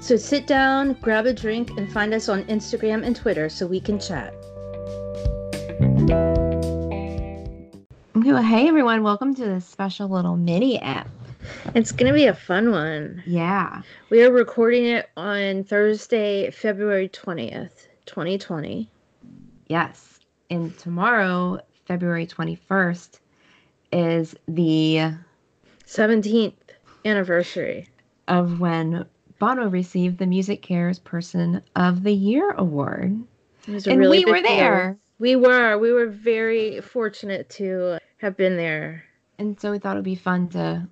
So sit down, grab a drink, and find us on Instagram and Twitter so we can chat. Well, hey everyone, welcome to this special little mini app. It's going to be a fun one. Yeah. We are recording it on Thursday, February 20th, 2020. Yes. And tomorrow, February 21st, is the 17th anniversary. of when Bono received the MusiCares Person of the Year award. It was a And really we were there. We were. We were very fortunate to have been there. And so we thought it would be fun to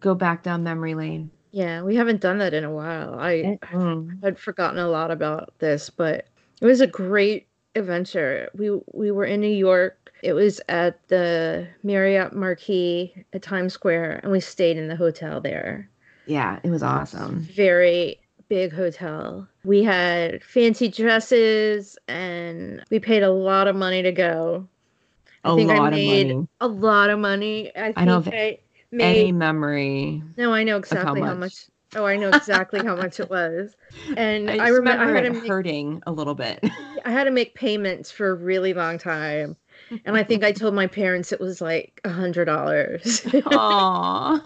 go back down memory lane. Yeah, we haven't done that in a while. I Mm. had forgotten a lot about this, but it was a great adventure. We we were in New York. It was at the Marriott Marquis at Times Square, and we stayed in the hotel there. Yeah, it was awesome. Very big hotel. We had fancy dresses, and we paid a lot of money to go. I A think I lot of made money. a lot of money. I think I don't I Any memory. no, I know exactly how much. much. Oh, I know exactly how much it was. And I, I, remember, I had it to make, hurting a little bit. I had to make payments for a really long time. And I think I told my parents it was like a hundred dollars. Aww.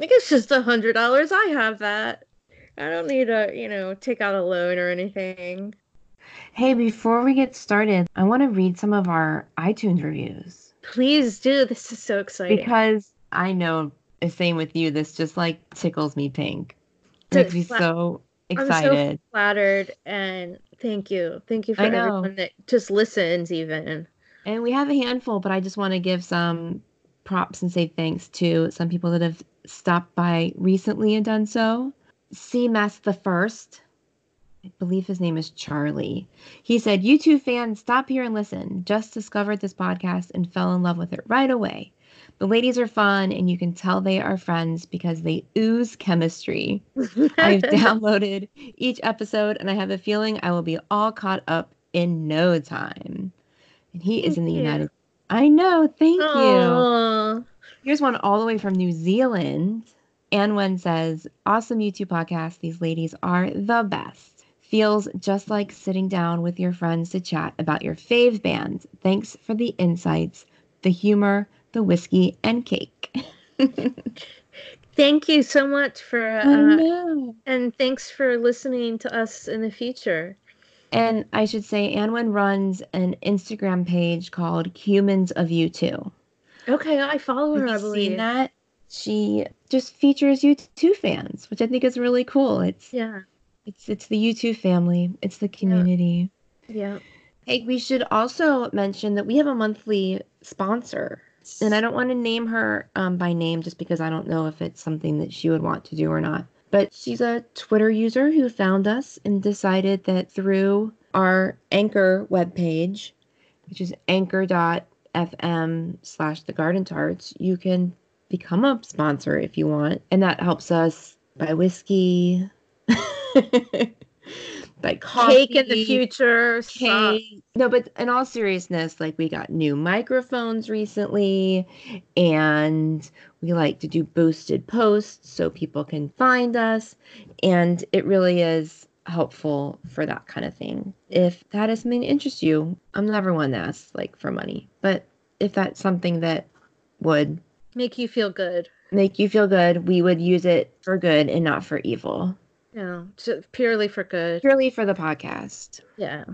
Think it's just a hundred dollars. I have that. I don't need to, you know, take out a loan or anything. Hey, before we get started, I want to read some of our iTunes reviews Please do. This is so exciting. because I know the same with you. This just like tickles me pink. It makes me so I'm so excited. flattered and thank you. Thank you for everyone that just listens even. And we have a handful, but I just want to give some props and say thanks to some people that have stopped by recently and done so. C Mess the First, I believe his name is Charlie. He said, U2 fans, stop here and listen. Just discovered this podcast and fell in love with it right away. The ladies are fun, and you can tell they are friends because they ooze chemistry. I've downloaded each episode, and I have a feeling I will be all caught up in no time. And he is in the you. United. I know. Thank you. Here's one all the way from New Zealand. Anwen says, "Awesome U2 podcast. These ladies are the best. Feels just like sitting down with your friends to chat about your fave bands. Thanks for the insights, the humor, the whiskey, and cake." Thank you so much for uh, and thanks for listening to us in the future. And I should say, Anwen runs an Instagram page called Humans of U2. Okay, I follow her. I believe. seen that? She just features U2 fans, which I think is really cool. It's Yeah, it's it's the U2 family. It's the community. yeah. Hey, we should also mention that we have a monthly sponsor. And I don't want to name her um, by name just because I don't know if it's something that she would want to do or not. But she's a Twitter user who found us and decided that through our Anchor webpage, which is anchor.fm slash the garden tarts, you can become a sponsor if you want. And that helps us buy whiskey, buy coffee Cake in the future. cake. No, but in all seriousness, like we got new microphones recently, and we like to do boosted posts so people can find us, and it really is helpful for that kind of thing. If that is something that interests you, I'm never one to ask like for money, but if that's something that would Make you feel good. make you feel good, we would use it for good and not for evil. Yeah, ju- purely for good. Purely for the podcast. Yeah.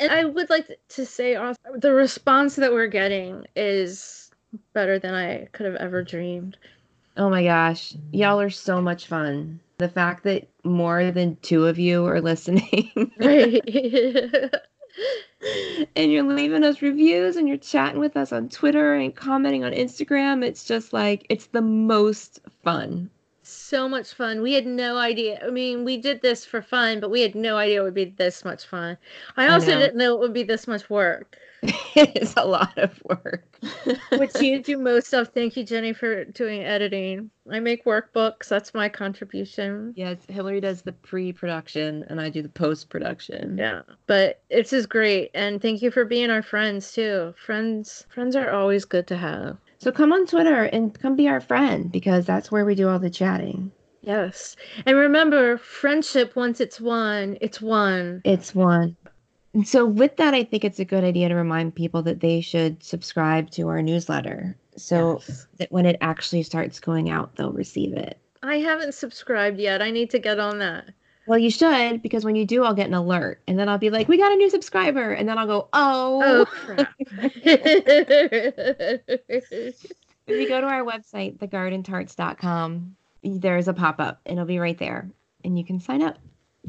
And I would like to say also, the response that we're getting is better than I could have ever dreamed. Oh my gosh, y'all are so much fun. The fact that more than two of you are listening Right. and you're leaving us reviews and you're chatting with us on Twitter and commenting on Instagram, it's just like, it's the most fun. so much fun. We had no idea. I mean, we did this for fun, but we had no idea it would be this much fun. I I also know. didn't know it would be this much work. it's a lot of work. Which you do most of. Thank you, Jenny, for doing editing. I make workbooks. That's my contribution. yes, Hillary does the pre-production and I do the post-production. Yeah, but it's is great, and thank you for being our friends too. Friends, friends are always good to have. So come on Twitter and come be our friend because that's where we do all the chatting. Yes, and remember, friendship once it's won, it's won. It's one. And so with that, I think it's a good idea to remind people that they should subscribe to our newsletter. So Yes. that when it actually starts going out, they'll receive it. I haven't subscribed yet. I need to get on that. Well, you should because when you do, I'll get an alert, and then I'll be like, "We got a new subscriber," and then I'll go, "Oh." Oh crap! If you go to our website, thegardentarts.com, there's a pop up, and it'll be right there, and you can sign up,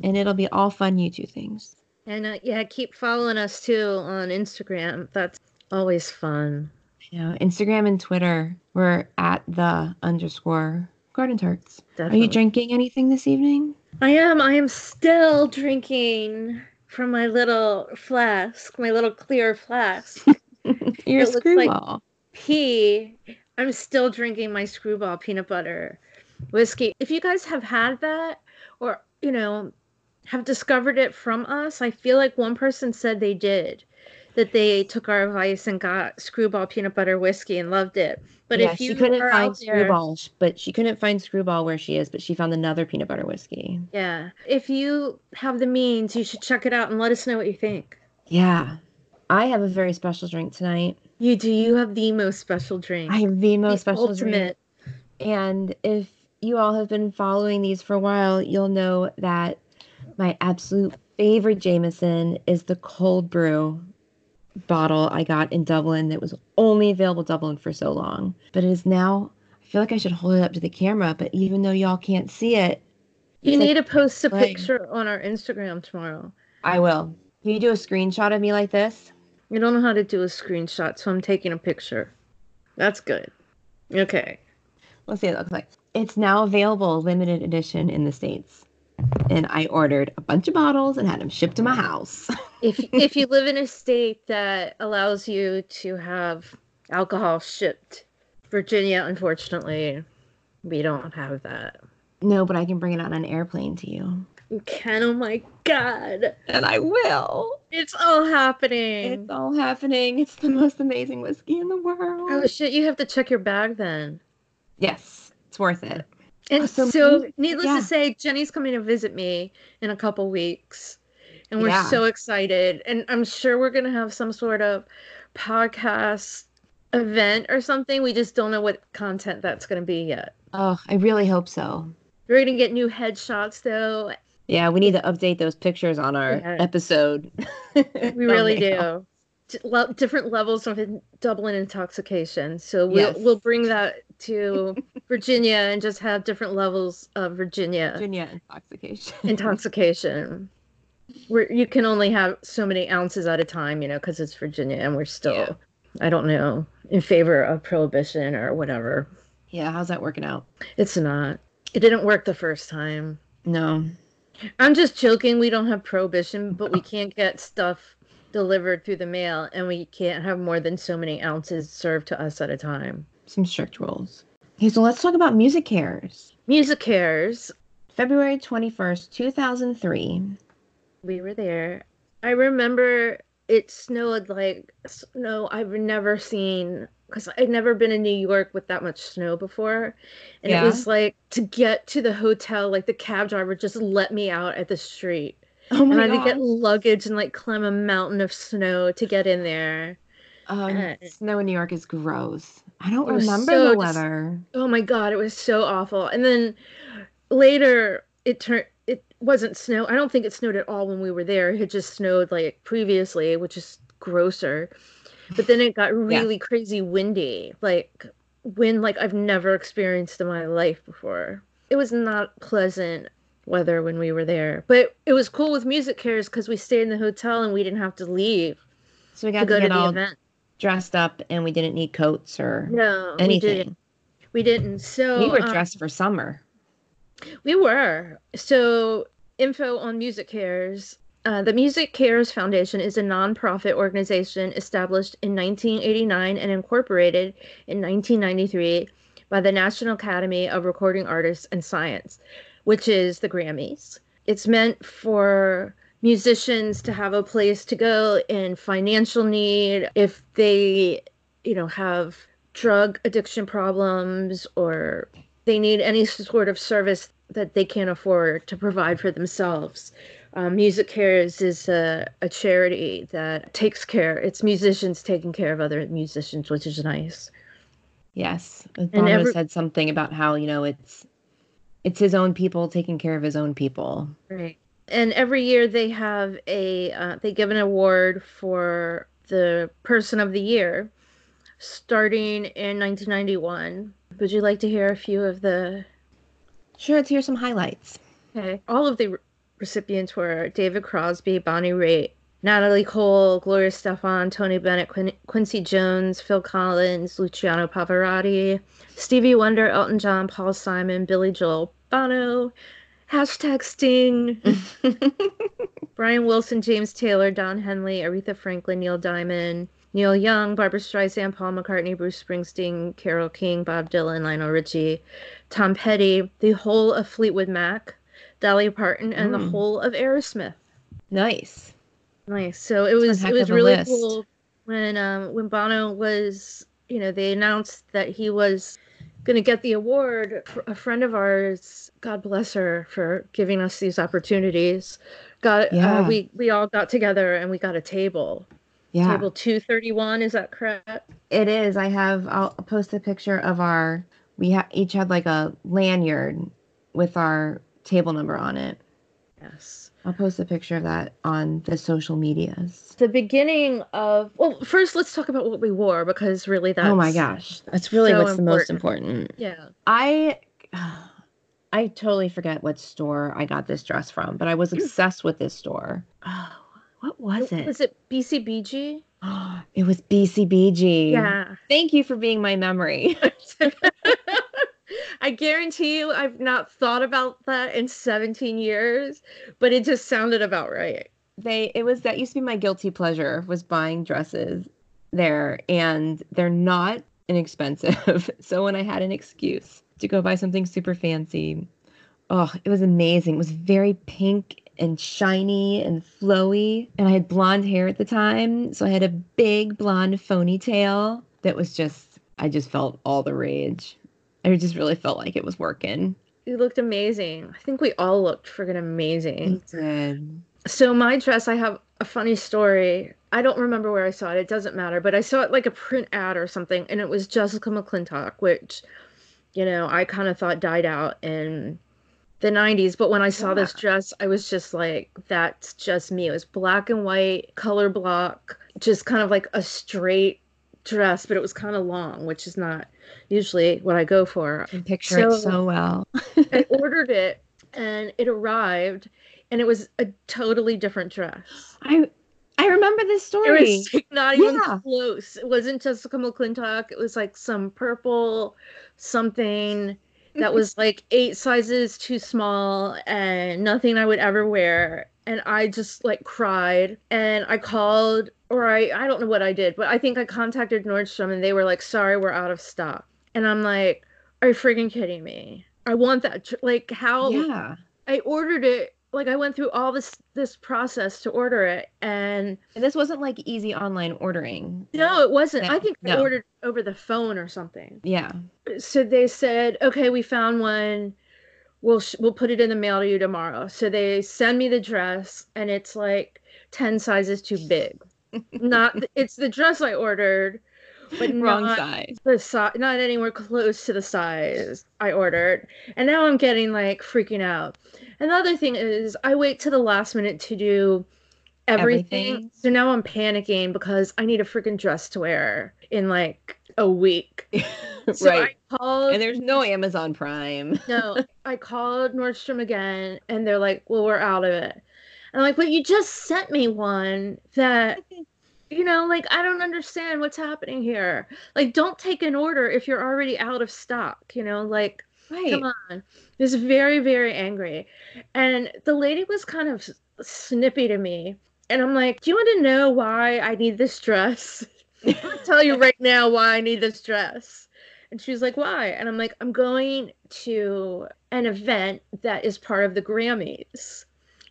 and it'll be all fun U2 things. And uh, yeah, keep following us too on Instagram. That's always fun. Know, Instagram and Twitter, we're at the underscore garden tarts. Are you drinking anything this evening? I am. I am still drinking from my little flask, my little clear flask. You're a It looks like- screwball. Pea. I'm still drinking my screwball peanut butter whiskey. If you guys have had that, or you know, have discovered it from us, I feel like one person said they did. That they took our advice and got screwball peanut butter whiskey and loved it. But yeah, if you she couldn't find there, screwball, but she couldn't find screwball where she is, but she found another peanut butter whiskey. yeah, if you have the means, you should check it out and let us know what you think. Yeah. I have a very special drink tonight. You do. You have the most special drink. I have the most The special drink. ultimate. And if you all have been following these for a while, you'll know that my absolute favorite Jameson is the cold brew bottle I got in Dublin that was only available Dublin for so long. But it is now, I feel like I should hold it up to the camera, but even though y'all can't see it, You It's like need to post a flag. picture on our Instagram tomorrow. I will. Can you do a screenshot of me like this? I don't know how to do a screenshot, so I'm taking a picture. That's good. Okay. Let's see what it looks like. It's now available limited edition in the States. And I ordered a bunch of bottles and had them shipped to my house. If if you live in a state that allows you to have alcohol shipped, Virginia, unfortunately, we don't have that. no, but I can bring it on an airplane to you. You can. Oh my god, And I will. it's all happening. It's all happening. It's the most amazing whiskey in the world. Oh shit! You have to check your bag then. yes, it's worth it. And Awesome. so, needless Yeah. to say, Jenny's coming to visit me in a couple weeks. And we're Yeah. so excited. And I'm sure we're going to have some sort of podcast event or something. We just don't know what content that's going to be yet. Oh, I really hope so. We're going to get new headshots, though. Yeah, we need to update those pictures on our Yeah. episode. We really do. Le- different levels of in- Dublin intoxication. So we'll, Yes. we'll bring that to Virginia and just have different levels of Virginia. Virginia intoxication. intoxication where you can only have so many ounces at a time you know because it's virginia and we're still Yeah. i don't know in favor of prohibition or whatever yeah, how's that working out? it's not it didn't work the first time No. i'm just joking we don't have prohibition but we oh. can't get stuff delivered through the mail and we can't have more than so many ounces served to us at a time Some strict rules. Okay, so let's talk about MusiCares. music cares February 21st, 2003. we were there. I remember it snowed like snow I've never seen because I'd never been in New York with that much snow before. And Yeah. it was like to get to the hotel, like the cab driver just let me out at the street. Oh And I had to get luggage and like climb a mountain of snow to get in there. Um, uh, snow in New York is gross. I don't remember so the weather. Oh my god, it was so awful. And then later it turned it wasn't snow. I don't think it snowed at all when we were there. It just snowed like previously, which is grosser. But then it got really crazy windy, like wind like I've never experienced in my life before. It was not pleasant weather when we were there. But it was cool with MusiCares because we stayed in the hotel and we didn't have to leave So we to got go to to get the all event. dressed up and we didn't need coats or No, we didn't. anything. We didn't. So We were um, dressed for summer. We were. So, info on MusiCares. Uh, the MusiCares Foundation is a nonprofit organization established in 1989 and incorporated in 1993 by the National Academy of Recording Artists and Science, which is the Grammys. It's meant for musicians to have a place to go in financial need if they, you know, have drug addiction problems or they need any sort of service that they can't afford to provide for themselves. Um, MusiCares is a, a charity that takes care. It's musicians taking care of other musicians, which is nice. Yes, Bono every- said something about how you know it's it's his own people taking care of his own people. Right. And every year they have a uh, they give an award for the person of the year, starting in 1991. Would you like to hear a few of the? Sure, let's hear some highlights. Okay, all of the re- recipients were David Crosby, Bonnie Raitt, Natalie Cole, Gloria Estefan, Tony Bennett, Quin- Quincy Jones, Phil Collins, Luciano Pavarotti, Stevie Wonder, Elton John, Paul Simon, Billy Joel, Bono, hashtag Sting, Brian Wilson, James Taylor, Don Henley, Aretha Franklin, Neil Diamond, Neil Young, Barbra Streisand, Paul McCartney, Bruce Springsteen, Carole King, Bob Dylan, Lionel Richie, Tom Petty, the whole of Fleetwood Mac, Dolly Parton, and mm. the whole of Aerosmith. Nice. Nice. So it was it was really list. cool when um when Bono was you know they announced that he was going to get the award. A friend of ours, God bless her for giving us these opportunities. Got uh, yeah. uh, we we all got together and we got a table. Yeah. Table 231, is that correct? It is. I have I'll post a picture of our we ha- each had like a lanyard with our table number on it. Yes. I'll post a picture of that on the social medias. The beginning of well, first let's talk about what we wore because really that's oh my gosh, that's really so what's important. the most important. Yeah, I I totally forget what store I got this dress from, but I was mm. obsessed with this store. Oh, what was it? Was it BCBG? Oh, it was BCBG. Yeah. Thank you for being my memory. I guarantee you, I've not thought about that in 17 years, but it just sounded about right. They, it was that used to be my guilty pleasure was buying dresses there, and they're not inexpensive. so when I had an excuse to go buy something super fancy, oh, it was amazing. It was very pink and shiny and flowy. And I had blonde hair at the time. So I had a big blonde ponytail that was just, I just felt all the rage. I just really felt like it was working. You looked amazing. I think we all looked friggin' amazing. We did. So my dress, I have a funny story. I don't remember where I saw it. It doesn't matter, but I saw it like a print ad or something, and it was Jessica McClintock, which, you know, I kind of thought died out in the 90s. But when I saw yeah. this dress, I was just like, that's just me. It was black and white, color block, just kind of like a straight dress, but it was kind of long, which is not usually what I go for. I picture so, it so well. I ordered it and it arrived and it was a totally different dress. I I remember this story. It was like not even yeah. close. It wasn't Jessica McClintock. It was like some purple something that was like eight sizes too small and nothing I would ever wear. And I just like cried and I called or I I don't know what I did, but I think I contacted Nordstrom and they were like, "Sorry, we're out of stock." And I'm like, "Are you freaking kidding me? I want that like how Yeah. I ordered it like I went through all this this process to order it and and this wasn't like easy online ordering. No, it wasn't. Yeah. I think no. I ordered over the phone or something. Yeah. So they said, "Okay, we found one. We'll sh- we'll put it in the mail to you tomorrow." So they send me the dress and it's like 10 sizes too big not it's the dress I ordered, but wrong size. The size, not anywhere close to the size I ordered, and now I'm getting like freaking out. Another thing is, I wait to the last minute to do everything. everything. So now I'm panicking because I need a freaking dress to wear in like a week. so right. I called, and there's no Amazon Prime. no, I called Nordstrom again, and they're like, "Well, we're out of it." I'm like, but you just sent me one that, you know, like, I don't understand what's happening here. Like, don't take an order if you're already out of stock, you know, like, Right. Come on. Was very, very angry. And the lady was kind of snippy to me. And I'm like, Do you want to know why I need this dress? I'll tell you right now why I need this dress. And she was like, Why? And I'm like, I'm going to an event that is part of the Grammys.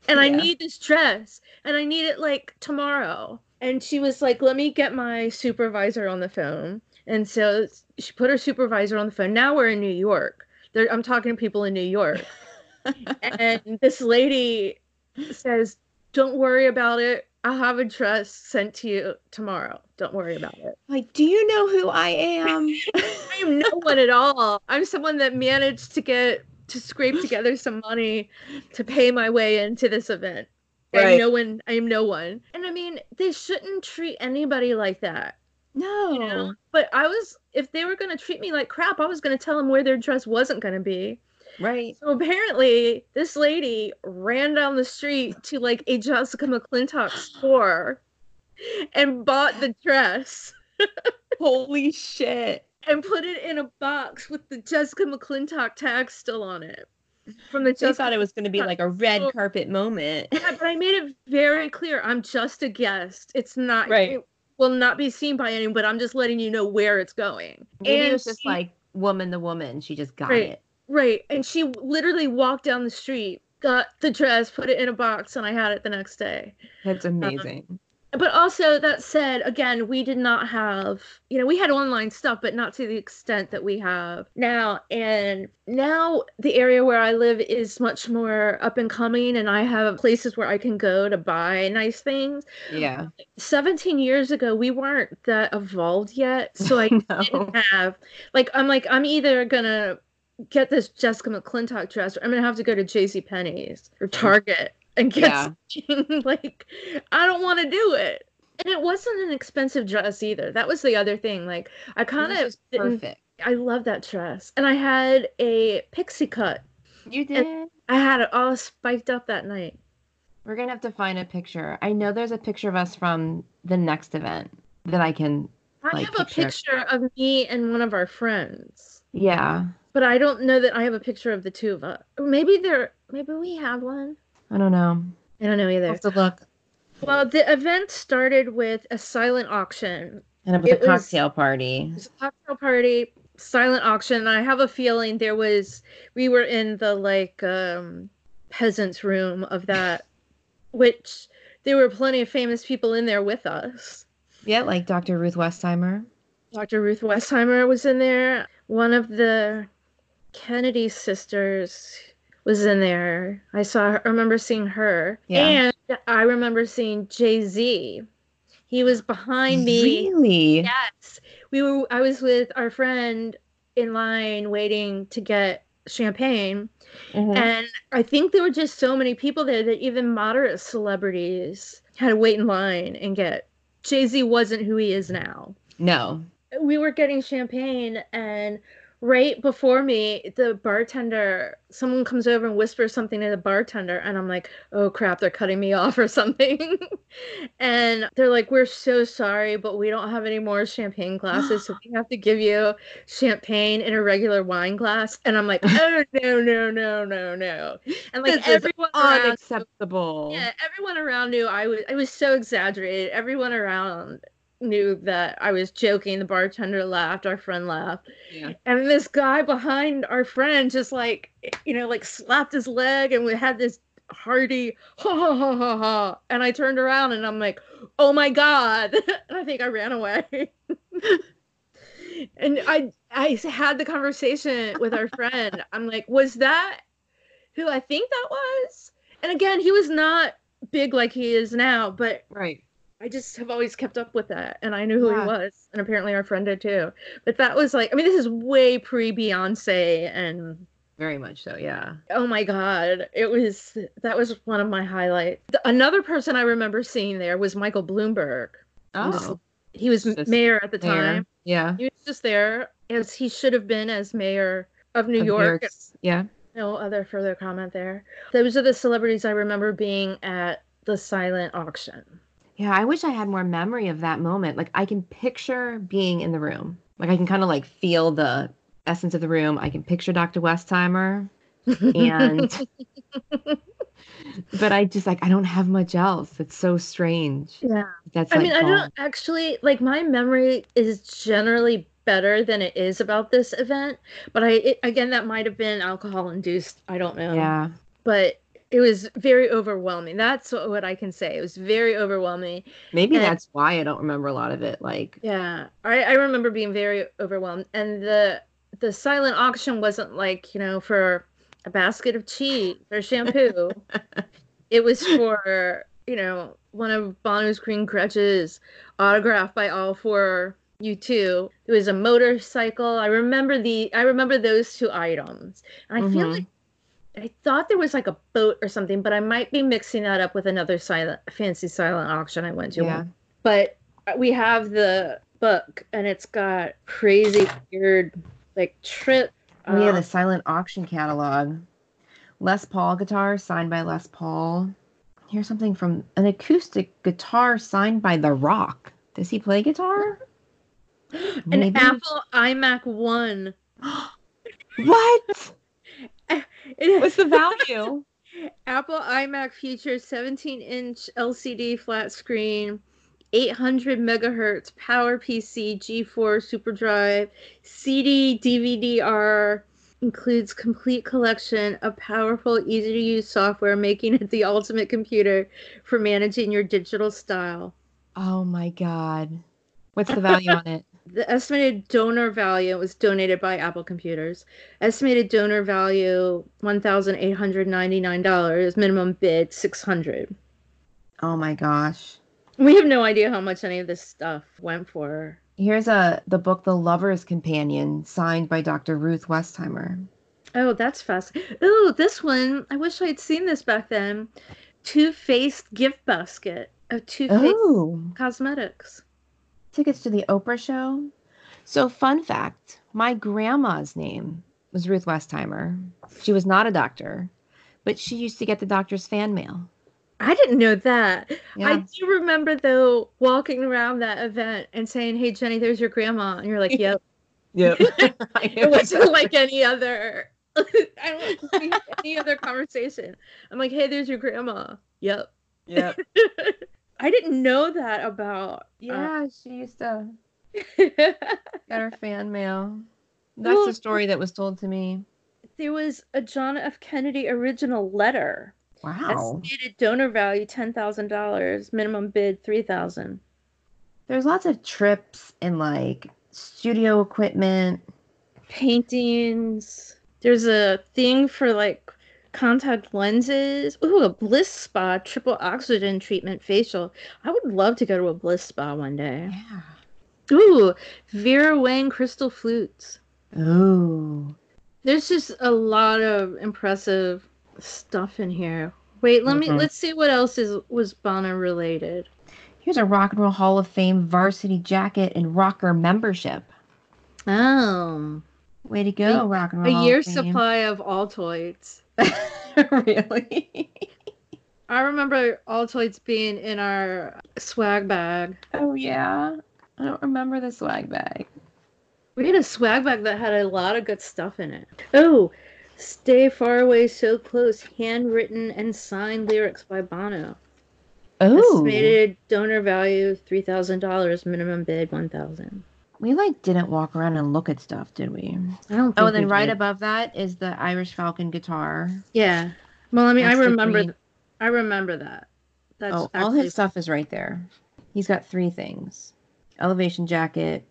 And I need this dress. And I need it like tomorrow. And she was like, Let me get my supervisor on the phone. And so she put her supervisor on the phone. Now we're in New York. There, I'm talking to people in New York. and this lady says, Don't worry about it. I'll have a dress sent to you tomorrow. Don't worry about it. Like, do you know who I am? I am no one at all. I'm someone that managed to get to scrape together some money to pay my way into this event. I'm no one. I am no one. And I mean, they shouldn't treat anybody like that. no. You know? But I was, if they were going to treat me like crap, I was going to tell them where their dress wasn't going to be. Right. So apparently, this lady ran down the street to like a Jessica McClintock store and bought the dress Holy shit. And put it in a box with the Jessica McClintock tag still on it. From the They thought it was going to be like a red Oh. carpet moment. Yeah, but I made it very clear. I'm just a guest. It's not Right. It will not be seen by anyone. But I'm just letting you know where it's going. Maybe and it was just she- like woman the woman. She just got Right. it. right, and she literally walked down the street, got the dress, put it in a box, and I had it the next day. That's um, amazing. But also that said again we did not have you know we had online stuff but not to the extent that we have now and now the area where i live is much more up and coming and i have places where i can go to buy nice things yeah. 17 years ago we weren't that evolved yet so i No. didn't have like i'm like i'm either gonna get this jessica mcclintock dress or i'm gonna have to go to jc penney's or mm. target and get Yeah. like i don't want to do it and it wasn't an expensive dress either that was the other thing like i kind of perfect. i love that dress and i had a pixie cut You did. i had it all spiked up that night We're gonna have to find a picture. I know there's a picture of us from the next event that I can. i Like have a picture. picture of me and one of our friends Yeah. but I don't know that I have a picture of the two of us. Maybe there, maybe we have one. I don't know. I don't know I'll either. have to look. Well, the event started with a silent auction. And it was It a was- cocktail party. It was a cocktail party, silent auction. And I have a feeling there was we were in the like um peasants room of that, which there were plenty of famous people in there with us. Yeah, like Dr. Ruth Westheimer. Dr. Ruth Westheimer was in there. One of the Kennedy sisters was in there. I saw her, I remember seeing her. Yeah. And I remember seeing Jay-Z. He was behind me. Really? Yes. We were I was with our friend in line waiting to get champagne. Mhm. And I think there were just so many people there that even moderate celebrities had to wait in line and get Jay-Z wasn't who he is now No. we were getting champagne and right before me the bartender someone comes over and whispers something to the bartender and i'm like oh crap they're cutting me off or something and they're like we're so sorry but we don't have any more champagne glasses so we have to give you champagne in a regular wine glass and i'm like oh no no no no no and like This is everyone around Unacceptable. yeah, everyone around knew I was I was so exaggerated. Everyone around knew that I was joking. The bartender laughed, our friend laughed. Yeah. And this guy behind our friend just like you know, like slapped his leg and we had this hearty ha ha ha ha ha. And I turned around and I'm like, oh my god. and I think I ran away. and I I had the conversation with our friend. I'm like, was that who I think that was? And again, he was not big like he is now, but Right. I just have always kept up with that, and I knew who Yeah. he was, and apparently our friend did too. But that was like, I mean, this is way pre Beyonce, and Very much so, yeah. oh my god, it was that was one of my highlights. The- Another person I remember seeing there was Michael Bloomberg. I'm just- Oh. He was Just mayor at the Mayor. time. Yeah. He was just there as he should have been as mayor of New Of York. York's- Yeah. No other further comment there. Those are the celebrities I remember being at the silent auction. Yeah, I wish I had more memory of that moment. Like I can picture being in the room. Like I can kind of like feel the essence of the room. I can picture Dr. Westheimer, and but I just like I don't have much else. It's so strange. Yeah. That's I like mean, I don't actually like my memory is generally better than it is about this event, but I it, again that might have been alcohol induced. I don't know. Yeah. But it was very overwhelming. That's what, what I can say. It was very overwhelming. Maybe And- that's why I don't remember a lot of it. Like Yeah, I, I remember being very overwhelmed, and the the silent auction wasn't like you know for a basket of cheese or shampoo. it was for you know one of Bono's green crutches, autographed by all four U2. It was a motorcycle. I remember the I remember those two items, and I feel Mhm. like. I thought there was like a boat or something, but I might be mixing that up with another silent fancy silent auction I went to Yeah. but we have the book and it's got crazy weird like trip oh yeah, uh, the silent auction catalog. Les Paul guitar signed by Les Paul. Here's something from an acoustic guitar signed by The Rock. Does he play guitar? an Maybe. apple imac 1 What? What's the value? apple imac features 17 inch lcd flat screen 800 megahertz power pc g4 superdrive cd dvd-r includes complete collection of powerful easy to use software making it the ultimate computer for managing your digital style Oh my god. What's the value on it? The estimated donor value was donated by Apple Computers. Estimated donor value one thousand eight hundred ninety nine dollars. Minimum bid six hundred. Oh my gosh. We have no idea how much any of this stuff went for. Here's a the book The Lover's Companion signed by Dr. Ruth Westheimer. Oh, that's fast. Oh, this one. I wish I'd seen this back then. Too Faced gift basket of Too Faced Oh, cosmetics. Tickets to the Oprah show. So, fun fact my grandma's name was Ruth Westheimer. She was not a doctor, but she used to get the doctor's fan mail. I didn't know that. I do remember though walking around that event and saying, "Hey Jenny, there's your grandma," and you're like, "Yep." Yep. it wasn't like any other I don't see any other conversation. I'm like, hey, there's your grandma. Yep. Yep. I didn't know that about Yeah, she used to uh, get her fan mail. That's Well- the story that was told to me. there was a John F. Kennedy original letter. Wow. Estimated donor value ten thousand dollars. Minimum bid three thousand. There's lots of trips and like studio equipment. Paintings. There's a thing for like contact lenses. Ooh, a Bliss Spa triple oxygen treatment facial. I would love to go to a Bliss Spa one day. Yeah. Ooh, Vera Wang crystal flutes. Oh. There's just a lot of impressive stuff in here. Wait, let me Mhm. let's see what else is was Bono related. Here's a Rock and Roll Hall of Fame varsity jacket and rocker membership. Oh, Way to go, A- Rock and Roll. a year's supply of Altoids. really? I remember Altoids being in our swag bag. oh yeah. I don't remember the swag bag. We had a swag bag that had a lot of good stuff in it. Oh, Stay Far Away So Close, handwritten and signed lyrics by Bono. Oh. Estimated donor value three thousand dollars, minimum bid one thousand. We like didn't walk around and look at stuff, did we? I don't. Oh, think Oh, and then we right did. above that is the Irish Falcon guitar. Yeah. Well, I mean, That's I remember. green- I remember that. That's oh, all his stuff is right there. He's got three things: elevation jacket,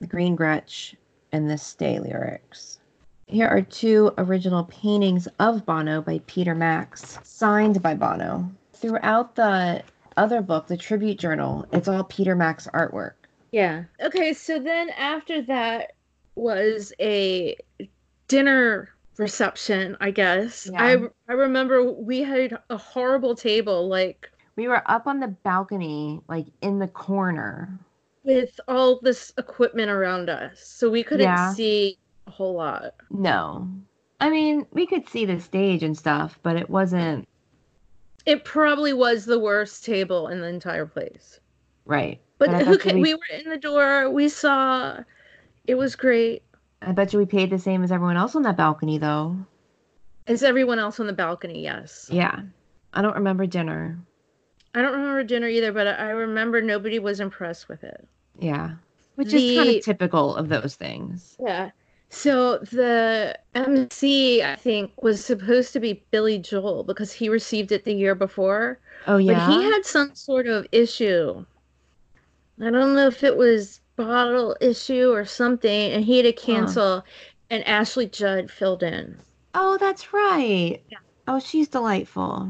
the green Gretsch, and the stay lyrics. Here are two original paintings of Bono by Peter Max, signed by Bono. Throughout the other book, the tribute journal, it's all Peter Max artwork. Yeah. Okay, so then after that was a dinner reception, I guess. Yeah. I I remember we had a horrible table like We were up on the balcony, like in the corner. with all this equipment around us. So we couldn't Yeah. see a whole lot. No. I mean, we could see the stage and stuff, but it wasn't It probably was the worst table in the entire place. right. But who could, we- we were in the door, we saw it was great. I bet you we paid the same as everyone else on that balcony, though. Is everyone else on the balcony? Yes. Yeah. I don't remember dinner. I don't remember dinner either, but I remember nobody was impressed with it. Yeah. Which is kind of typical of those things. Yeah. So the MC, I think, was supposed to be Billy Joel because he received it the year before. Oh, yeah. But he had some sort of issue. I don't know if it was bottle issue or something, and he had to cancel, and Ashley Judd filled in. oh, that's right. Yeah. Oh, she's delightful.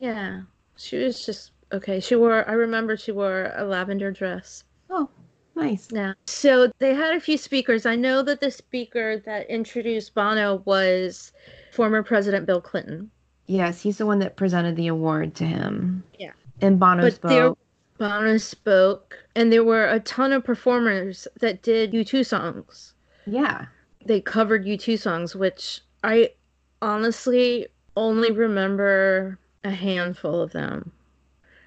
Yeah. She was just okay. She wore I remember she wore a lavender dress. Oh, nice. Yeah. So they had a few speakers. I know that the speaker that introduced Bono was former President Bill Clinton. Yes, he's the one that presented the award to him. Yeah. And Bono But spoke. there Bono spoke, and there were a ton of performers that did U2 songs. Yeah. They covered U2 songs, which I honestly only remember a handful of them.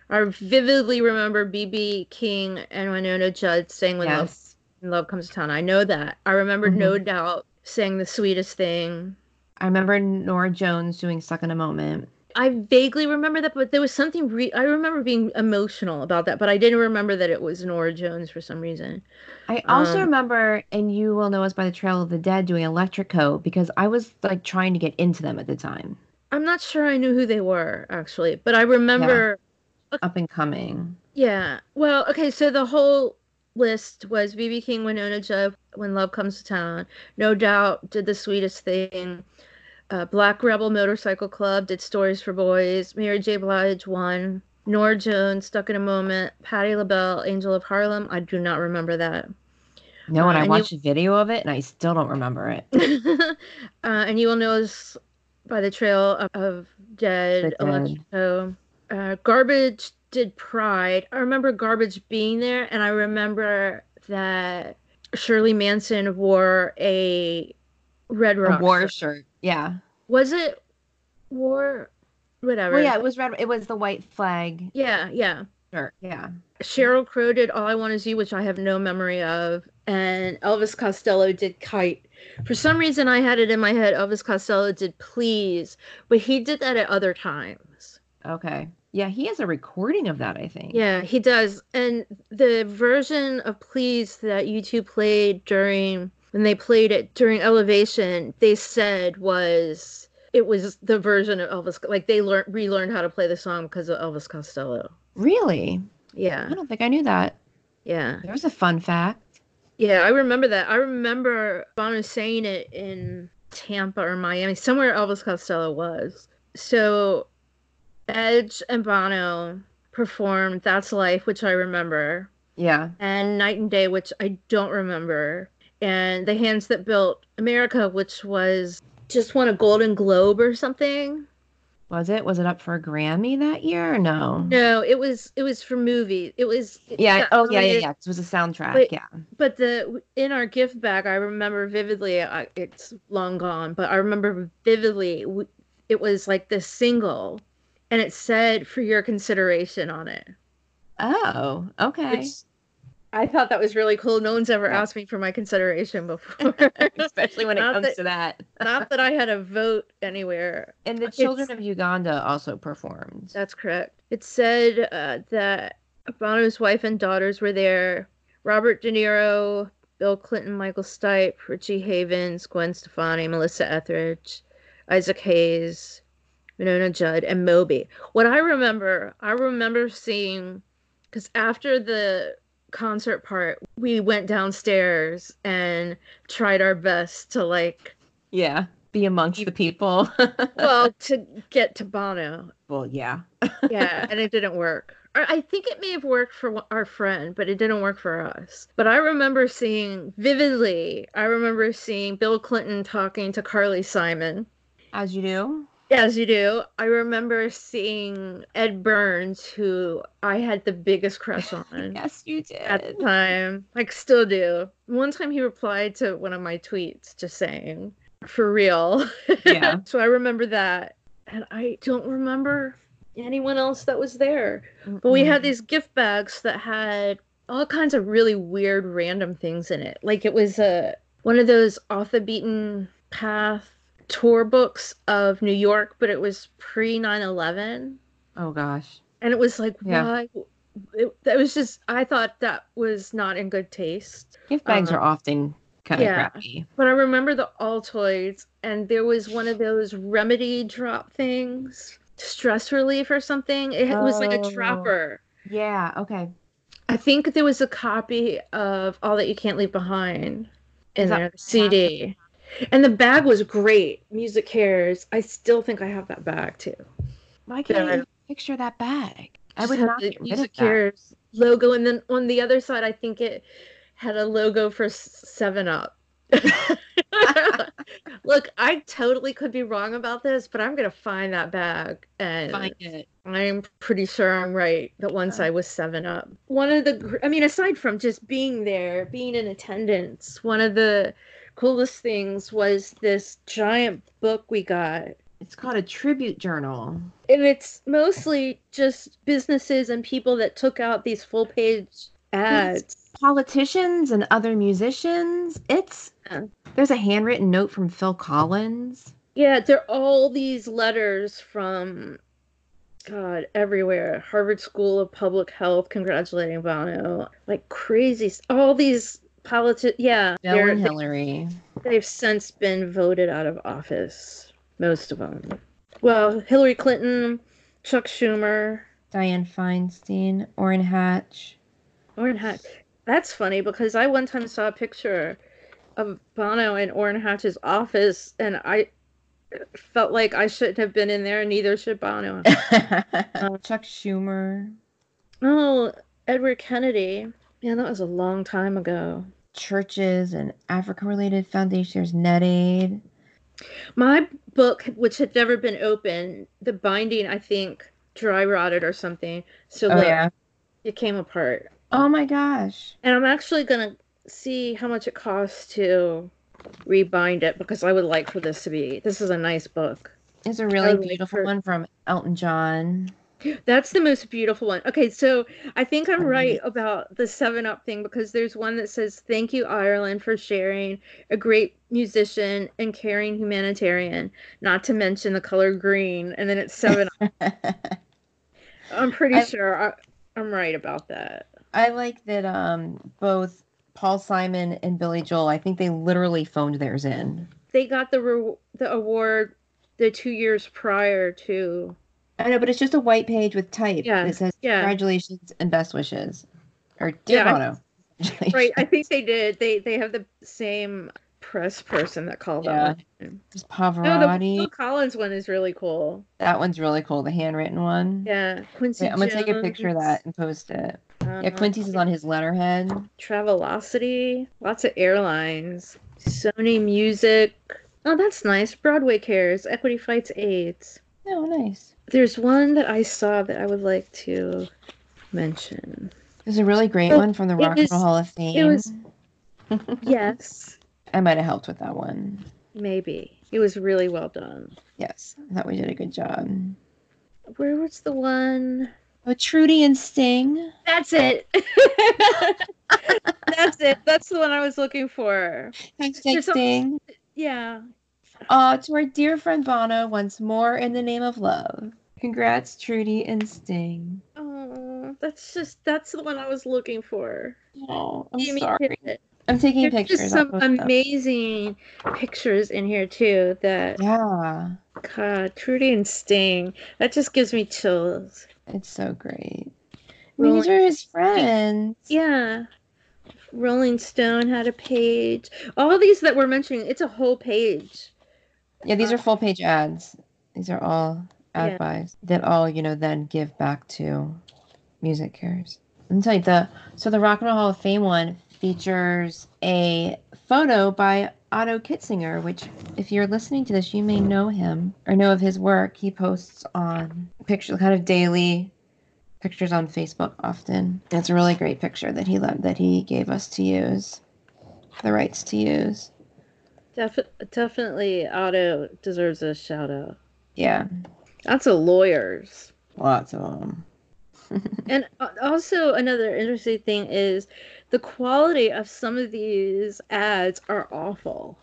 I vividly remember BB King and Wynonna Judd saying "When Love, Yes. when Love Comes to Town." I know that. I remember Mhm. No Doubt saying "The Sweetest Thing." I remember Norah Jones doing Stuck in a Moment. I vaguely remember that, but there was something. Re- I remember being emotional about that, but I didn't remember that it was Norah Jones for some reason. I also Um, remember, and you will know us by the Trail of the Dead doing Electric Co. because I was like trying to get into them at the time. I'm not sure I knew who they were actually, but I remember. Up and coming. Yeah. Well, okay. So the whole list was BB King, Wynonna Judd, When Love Comes to Town. No doubt did the sweetest thing. Uh, Black Rebel Motorcycle Club did Stories for Boys. Mary J. Blige One. Norah Jones, Stuck in a Moment. Patti LaBelle, Angel of Harlem. I do not remember that. No, and Uh, I and you- watched a video of it and I still don't remember it. uh, and you will notice by the trail of, of dead electro. Uh, garbage did pride. I remember garbage being there, and I remember that Shirley Manson wore a red A rock. war shirt. shirt. Yeah. Was it war? Whatever. Well, yeah, it was red. It was the white flag yeah, yeah. Sure. Yeah. Sheryl Crow did All I Want Is You, which I have no memory of, and Elvis Costello did Kite. For some reason, I had it in my head Elvis Costello did Please, but he did that at other times. Okay. Yeah, he has a recording of that, I think. Yeah, he does. And the version of Please that U2 played during when they played it during Elevation, they said was it was the version of Elvis like they learned relearned how to play the song because of Elvis Costello. Really? Yeah. I don't think I knew that. Yeah. There's a fun fact. Yeah, I remember that. I remember Bono saying it in Tampa or Miami, somewhere Elvis Costello was. So Edge and Bono performed That's Life, which I remember, Yeah. and Night and Day, which I don't remember, and The Hands That Built America, which was just won a Golden Globe or something. Was it? Was it up for a Grammy that year or no? No, it was it was for movie. It was Yeah. Oh, yeah, yeah, yeah. It was a soundtrack. But- yeah. But the in our gift bag, I remember vividly. I, it's long gone, but I remember vividly. It was like this single, and it said "for your consideration" on it. Oh, okay. Which I thought that was really cool. No one's ever Yeah. asked me for my consideration before. Especially when it comes that- to that. Not that I had a vote anywhere. And the It's- children of Uganda also performed. That's correct. It said uh, that Bono's wife and daughters were there. Robert De Niro, Bill Clinton, Michael Stipe, Richie Havens, Gwen Stefani, Melissa Etheridge, Isaac Hayes, Wynonna Judd, and Moby. What I remember, I remember seeing, because after the concert part, we went downstairs and tried our best to like, Yeah. Be amongst the people. well, to get to Bono. well, yeah. yeah, and it didn't work. I think it may have worked for our friend, but it didn't work for us. But I remember seeing vividly, I remember seeing Bill Clinton talking to Carly Simon. As you do. As you do. I remember seeing Ed Burns, who I had the biggest crush on Yes, you did. at the time. Like, still do. One time he replied to one of my tweets just saying, for real. Yeah. so I remember that. And I don't remember anyone else that was there. But we had these gift bags that had all kinds of really weird random things in it. Like it was a one of those off the beaten path tour books of New York, but it was pre 9 11. Oh gosh. And it was like, Yeah. why? It, that was just, I thought that was not in good taste. Gift bags Uh, are often kind of yeah. crappy. But I remember the Altoids, and there was one of those remedy drop things, stress relief or something. It was like a Oh. dropper. Yeah. Okay. I think there was a copy of All That You Can't Leave Behind in that- there, the CD. And the bag was great. MusiCares. I still think I have that bag too. Why can't Yeah. you picture that bag? I would had not the get rid Music of that. Cares logo, and then on the other side, I think it had a logo for Seven Up. Look, I totally could be wrong about this, but I'm gonna find that bag, and Find it. I'm pretty sure I'm right that one side was Seven Up. One of the, I mean, aside from just being there, being in attendance, one of the coolest things was this giant book we got It's called a tribute journal. and it's mostly just businesses and people that took out these full page ads. Politicians and other musicians. It's Yeah. there's a handwritten note from Phil Collins. Yeah, they're all these letters from God everywhere. Harvard School of Public Health congratulating Bono. Like crazy. All these politi Yeah, Bill and Hillary. they've since been voted out of office. Most of them. Well, Hillary Clinton, Chuck Schumer, Dianne Feinstein, Orrin Hatch. Orrin Hatch. That's funny because I one time saw a picture of Bono in Orrin Hatch's office, and I felt like I shouldn't have been in there, and neither should Bono. Um, Chuck Schumer. oh, Edward Kennedy. Yeah, that was a long time ago. Churches and Africa related foundations. There's NetAid. My book, which had never been opened, the binding, I think, dry rotted or something. So Oh look, yeah. it came apart. Oh my gosh. And I'm actually gonna see how much it costs to rebind it because I would like for this to be. This is a nice book. It's a really beautiful one from Elton John. That's the most beautiful one. Okay, so I think I'm Mhm. right about the Seven Up thing because there's one that says, "Thank you, Ireland, for sharing a great musician and caring humanitarian." Not to mention the color green, and then it's Seven Up. I'm pretty I- sure I, I'm right about that. I like that um both Paul Simon and Billy Joel, I think they literally phoned theirs in. They got the re- the award the two years prior to. I know, but it's just a white page with type Yeah, It says yeah. congratulations and best wishes. Or dear Yeah, I- Right, I think they did. They they have the same press person that called Yeah. that one. Just No, the Pavarotti. Phil Collins one is really cool. that one's really cool, the handwritten one. Yeah, Quincy. Wait, I'm gonna take a picture of that and post it. Yeah, uh, Quincy's is on his letterhead. Travelocity, lots of airlines, Sony Music. Oh, that's nice. Broadway cares. Equity fights AIDS. Oh, nice. There's one that I saw that I would like to mention. There's a really great Oh, one from the Rock and Roll Hall of Fame. it was- Yes, I might have helped with that one. maybe. It was really well done. Yes, I thought we did a good job. Where was the one? Oh, Trudy and Sting. That's it. That's it. That's the one I was looking for. Hashtag Sting. Yeah. Uh, to our dear friend Bono, once more in the name of love. Congrats, Trudy and Sting. Oh, that's just that's the one I was looking for. Oh, I'm me sorry. it. I'm taking There's pictures. just some amazing pictures in here too. That Yeah, God, Trudy and Sting. That just gives me chills. it's so great. Mean, these are his friends. Yeah. Rolling Stone had a page. All these that we're mentioning, it's a whole page. Yeah, these uh, are full page ads. These are all ad Yeah. that all, you know, then give back to MusiCares. Let me tell you, the so the Rock and Roll Hall of Fame one features a photo by Otto Kitsinger, which if you're listening to this, you may know him or know of his work. He posts on pictures kind of daily pictures on Facebook often. It's a really great picture that he let that he gave us to use. The rights to use. Defi- definitely, Otto deserves a shout out. Yeah. That's a lawyer's. Lots of them. and also another interesting thing is the quality of some of these ads are awful.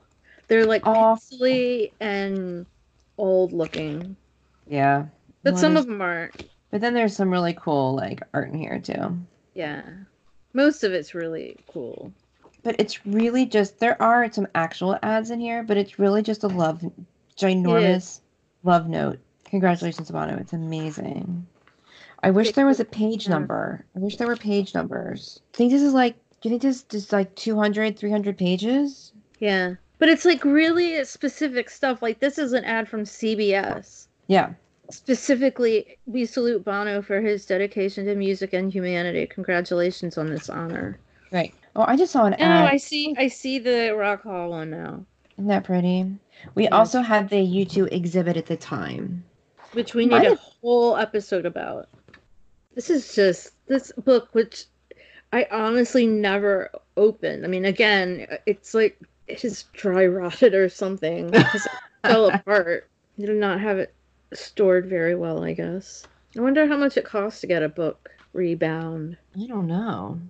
They're like Awful. pixely and old looking, yeah. but Well, some of them aren't. But then there's some really cool like art in here too. Yeah, most of it's really cool. But it's really just there are some actual ads in here, but it's really just a love ginormous love note. Congratulations, Bono. It's amazing. I wish there was a page number. I wish there were page numbers. I think this is like do you think this is like 200, 300 pages? Yeah, but it's like really specific stuff. Like this is an ad from CBS. Yeah. Specifically, we salute Bono for his dedication to music and humanity. Congratulations on this honor. Right. Oh, I just saw an Oh, ad. I see. I see the Rock Hall one now, Isn't that pretty? We Yeah. also had the U2 exhibit at the time. Which we need a whole episode about. This is just this book, which I honestly never opened. I mean, again, it's like it just dry rotted or something because it fell apart. Did not have it stored very well, I guess. I wonder how much it costs to get a book rebound. I don't know.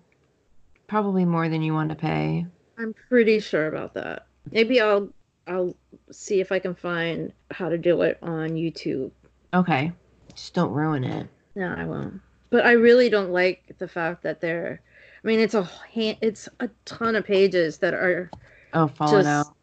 Probably more than you want to pay. I'm pretty sure about that. Maybe I'll I'll see if I can find how to do it on YouTube. Okay. Just don't ruin it. No, I won't. But I really don't like the fact that they're. I mean, it's a hand, it's a ton of pages that are Oh, falling just out.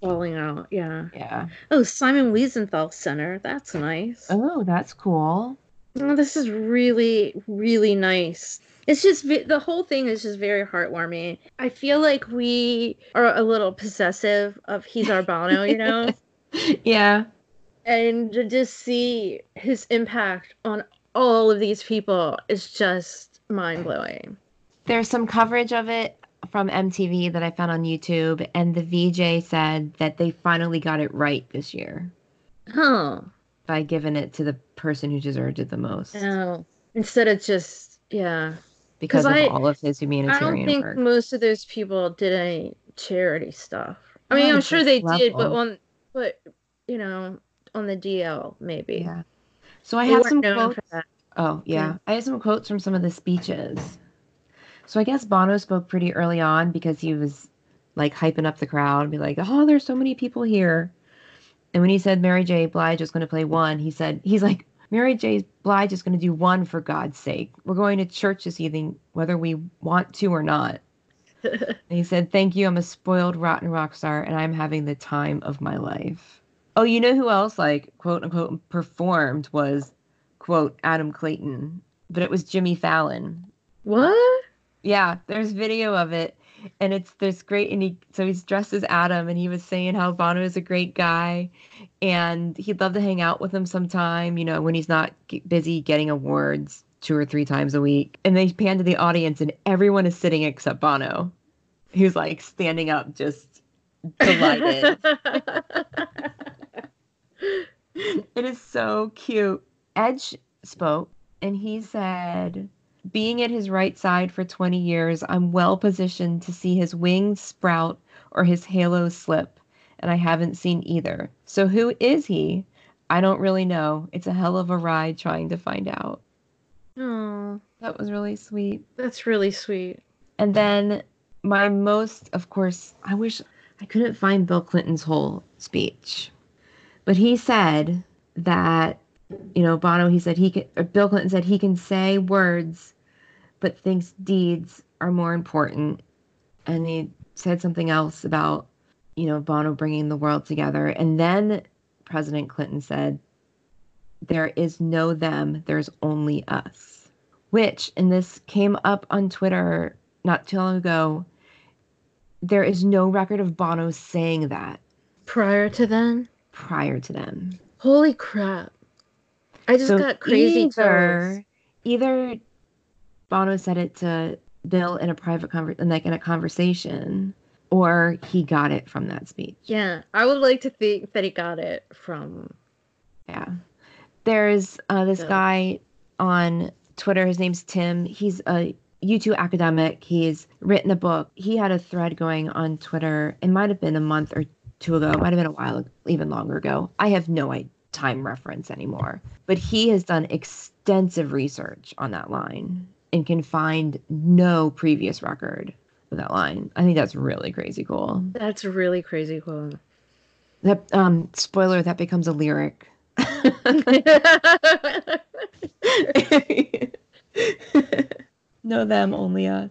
falling out. Yeah. Yeah. Oh, Simon Wiesenthal Center. That's nice. Oh, that's cool. Oh, this is really, really nice. It's just the whole thing is just very heartwarming. I feel like we are a little possessive of he's our Bono, you know, yeah. And to just see his impact on all of these people is just mind blowing. There's some coverage of it from MTV that I found on YouTube, and the VJ said that they finally got it right this year Huh. by giving it to the person who deserved it the most Oh, instead of just yeah. because of I- all of his humanitarian. work. I don't think work. most of those people did any charity stuff. I mean, I'm sure they did, but level. on but you know on the DL maybe. Yeah. So I They have some quotes. Oh, yeah. Yeah. I have some quotes from some of the speeches. So I guess Bono spoke pretty early on because he was like hyping up the crowd and be like, oh, there's so many people here. And when he said Mary J. Blige was going to play one, he said, he's like, Mary J. Blige is going to do one for God's sake. We're going to church this evening, whether we want to or not. And he said, Thank you. I'm a spoiled, rotten rock star, and I'm having the time of my life. Oh, you know who else, like, quote unquote, performed was, quote, Adam Clayton, but it was Jimmy Fallon. what? Yeah, there's video of it, and it's this great, and he so he's dressed as Adam, and he was saying how Bono is a great guy, and he'd love to hang out with him sometime, you know, when he's not g- busy getting awards two or three times a week. And they pan to the audience, and everyone is sitting except Bono. who's like standing up, just delighted. it is so cute. Edge spoke and he said, Being at his right side for 20 years, I'm well positioned to see his wings sprout or his halo slip, and I haven't seen either. So who is he? I don't really know. It's a hell of a ride trying to find out. oh, That was really sweet. that's really sweet. And then my most, of course, I wish I couldn't find Bill Clinton's whole speech, but he said that, you know, Bono, he said he or Bill Clinton said he can say words, but thinks deeds are more important. And he said something else about, you know, Bono bringing the world together. And then President Clinton said, there is no them, there's only us. Which, and this came up on Twitter not too long ago, there is no record of Bono saying that Prior to then, prior to them. holy crap! I just So got crazy either, either Bono said it to Bill in a private conver- like in a conversation, or he got it from that speech. Yeah, I would like to think that he got it from. Yeah. There's uh, this Yeah. guy on Twitter. His name's Tim. He's a U2 academic. He's written a book. He had a thread going on Twitter. It might have been a month or two ago. It might have been a while, even longer ago. I have no time reference anymore. But he has done extensive research on that line and can find no previous record of that line. I think that's really crazy cool. That's really crazy cool. That um spoiler that becomes a lyric. know them, only us.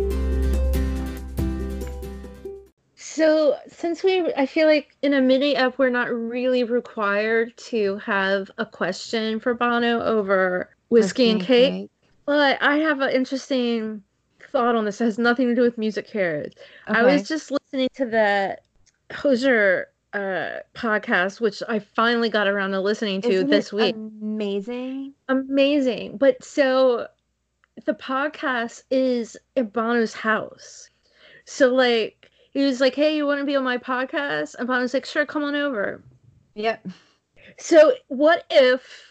So, since we, I feel like in a mini up, we're not really required to have a question for Bono over whiskey, and cake, cake, But I have an interesting thought on this. It has nothing to do with MusiCares. Okay. I was just listening to that Hozier uh, podcast, which I finally got around to listening to Isn't this week. Amazing. Amazing. But so the podcast is at Bono's house. So, like, he was like, "Hey, you want to be on my podcast?" And Bono was like, "Sure, come on over." Yep. So what if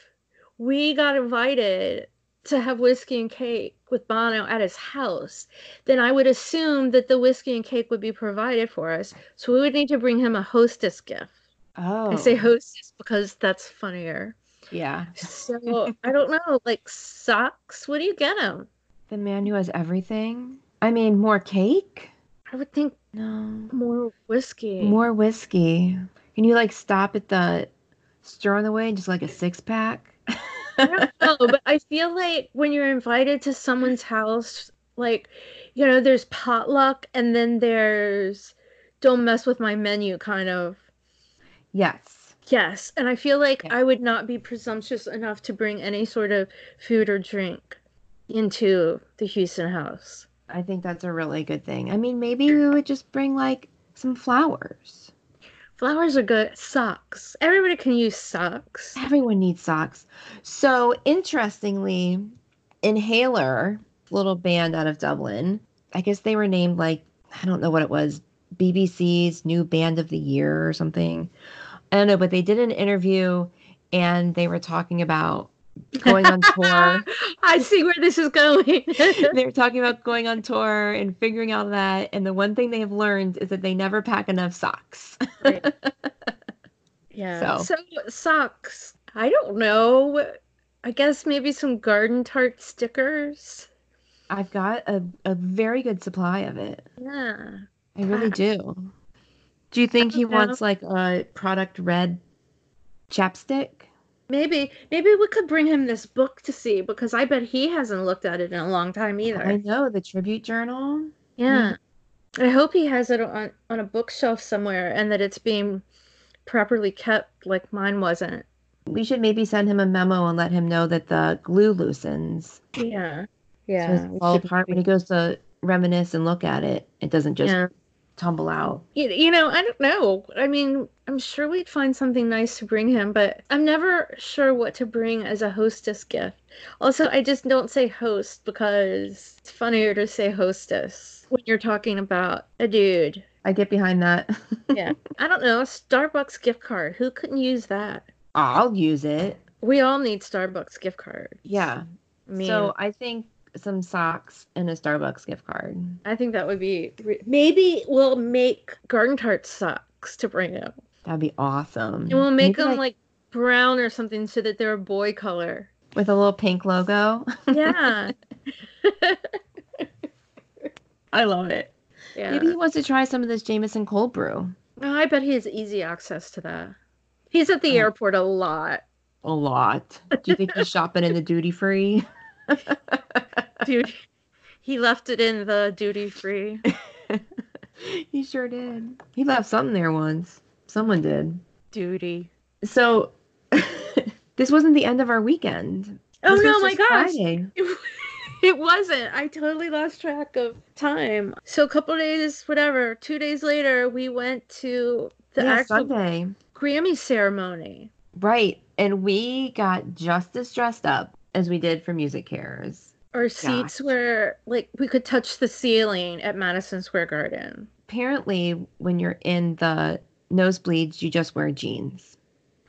we got invited to have whiskey and cake with Bono at his house? Then I would assume that the whiskey and cake would be provided for us. So we would need to bring him a hostess gift. Oh. I say oh. hostess because that's funnier. Yeah. So I don't know, like socks. What do you get him? The man who has everything. I mean, more cake. I would think no. More whiskey. More whiskey. Can you like stop at the store on the way and just like a six pack? I don't know, but I feel like when you're invited to someone's house, like, you know, there's potluck and then there's don't mess with my menu kind of. Yes. Yes. And I feel like I would not be presumptuous enough to bring any sort of food or drink into the Hewson house. I think that's a really good thing. I mean, maybe we would just bring like some flowers. Flowers are good. Socks. Everybody can use socks. Everyone needs socks. So, interestingly, Inhaler, little band out of Dublin, I guess they were named like, I don't know what it was, BBC's new band of the year or something. I don't know, but they did an interview and they were talking about going on tour. I see where this is going. They're talking about going on tour and figuring out that. And the one thing they have learned is that they never pack enough socks. right. Yeah. So. so socks. I don't know. I guess maybe some garden tart stickers. I've got a, a very good supply of it. Yeah. I really do. Do you think he know. wants like a product red chapstick? Maybe maybe we could bring him this book to see because I bet he hasn't looked at it in a long time either. I know the tribute journal. Yeah. Mm. I hope he has it on on a bookshelf somewhere and that it's being properly kept like mine wasn't. We should maybe send him a memo and let him know that the glue loosens. Yeah. Yeah. So fall apart when he goes to reminisce and look at it. It doesn't just yeah tumble out? You, you know, I don't know. I mean, I'm sure we'd find something nice to bring him, but I'm never sure what to bring as a hostess gift. Also, I just don't say host because it's funnier to say hostess when you're talking about a dude. I get behind that. yeah. I don't know. A Starbucks gift card. Who couldn't use that? I'll use it. We all need Starbucks gift cards. Yeah. So I think some socks and a Starbucks gift card. I think that would be maybe we'll make garden tart socks to bring out. That'd be awesome. And we'll make maybe them like... like brown or something so that they're a boy color with a little pink logo. Yeah. I love it. Yeah. Maybe he wants to try some of this Jameson cold brew. Oh, I bet he has easy access to that. He's at the oh. airport a lot. A lot. Do you think he's shopping in the duty free? Dude, he left it in the duty free. he sure did. He left something there once. Someone did. Duty. So this wasn't the end of our weekend. Oh This no, my gosh. Friday. It wasn't. I totally lost track of time. So a couple days, whatever, two days later, we went to the yeah, actual Sunday. Grammy ceremony. Right. And we got just as dressed up as we did for MusiCares. Our seats Gosh. were like we could touch the ceiling at Madison Square Garden. Apparently, when you're in the nosebleeds, you just wear jeans.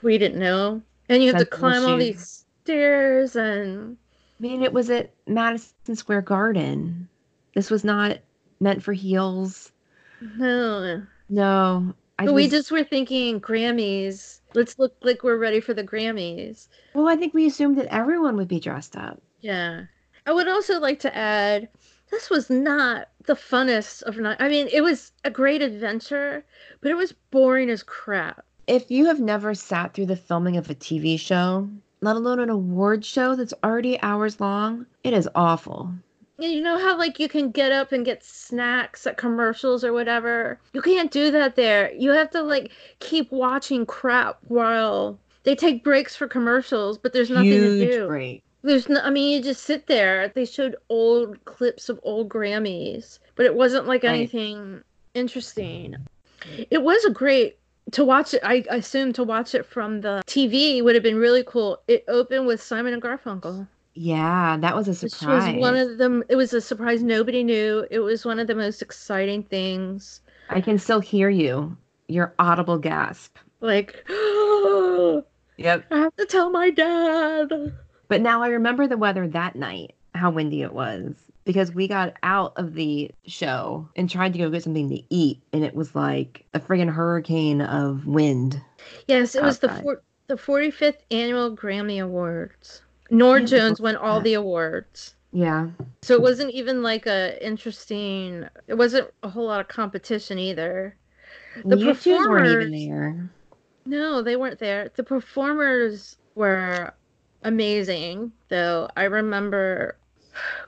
We didn't know. And you have to climb all these stairs and I mean, it was at Madison Square Garden. This was not meant for heels. no. No. I But we just were thinking Grammys. Let's look like we're ready for the Grammys. Well, I think we assumed that everyone would be dressed up. Yeah. I would also like to add this was not the funnest of night. I mean, it was a great adventure, but it was boring as crap. If you have never sat through the filming of a TV show, let alone an award show that's already hours long, it is awful. You know how like you can get up and get snacks at commercials or whatever? You can't do that there. You have to like keep watching crap while they take breaks for commercials, but there's nothing to Huge do. break. There's no, I mean, you just sit there. They showed old clips of old Grammys, but it wasn't like Right. anything interesting. It was a great to watch it. I assume to watch it from the TV would have been really cool. It opened with Simon and Garfunkel, Yeah, that was a which surprise. was one of them. It was a surprise nobody knew. It was one of the most exciting things. I can still hear you. Your audible gasp. Like, yep. I have to tell my dad. But now I remember the weather that night, how windy it was. Because we got out of the show and tried to go get something to eat, and it was like a friggin' hurricane of wind. Yes, it was the four, the 45th annual Grammy Awards. Nora Yeah, Jones won all that. the awards. Yeah. So it wasn't even like a interesting it wasn't a whole lot of competition either. The U2s weren't even there. No, they weren't there. The performers were amazing, though. I remember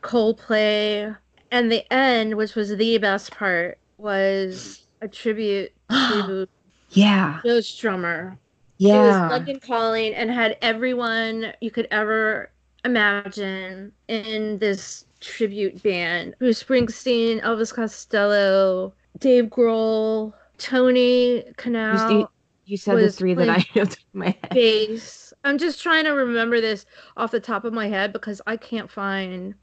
Coldplay and the end, which was the best part, was a tribute to yeah. Joe Strummer. It was Yeah. London Calling and had everyone you could ever imagine in this tribute band. Bruce Springsteen, Elvis Costello, Dave Grohl, Tony You, Kanal, see, you said the three that I know my head. bass. I'm just trying to remember this off the top of my head because I can't find.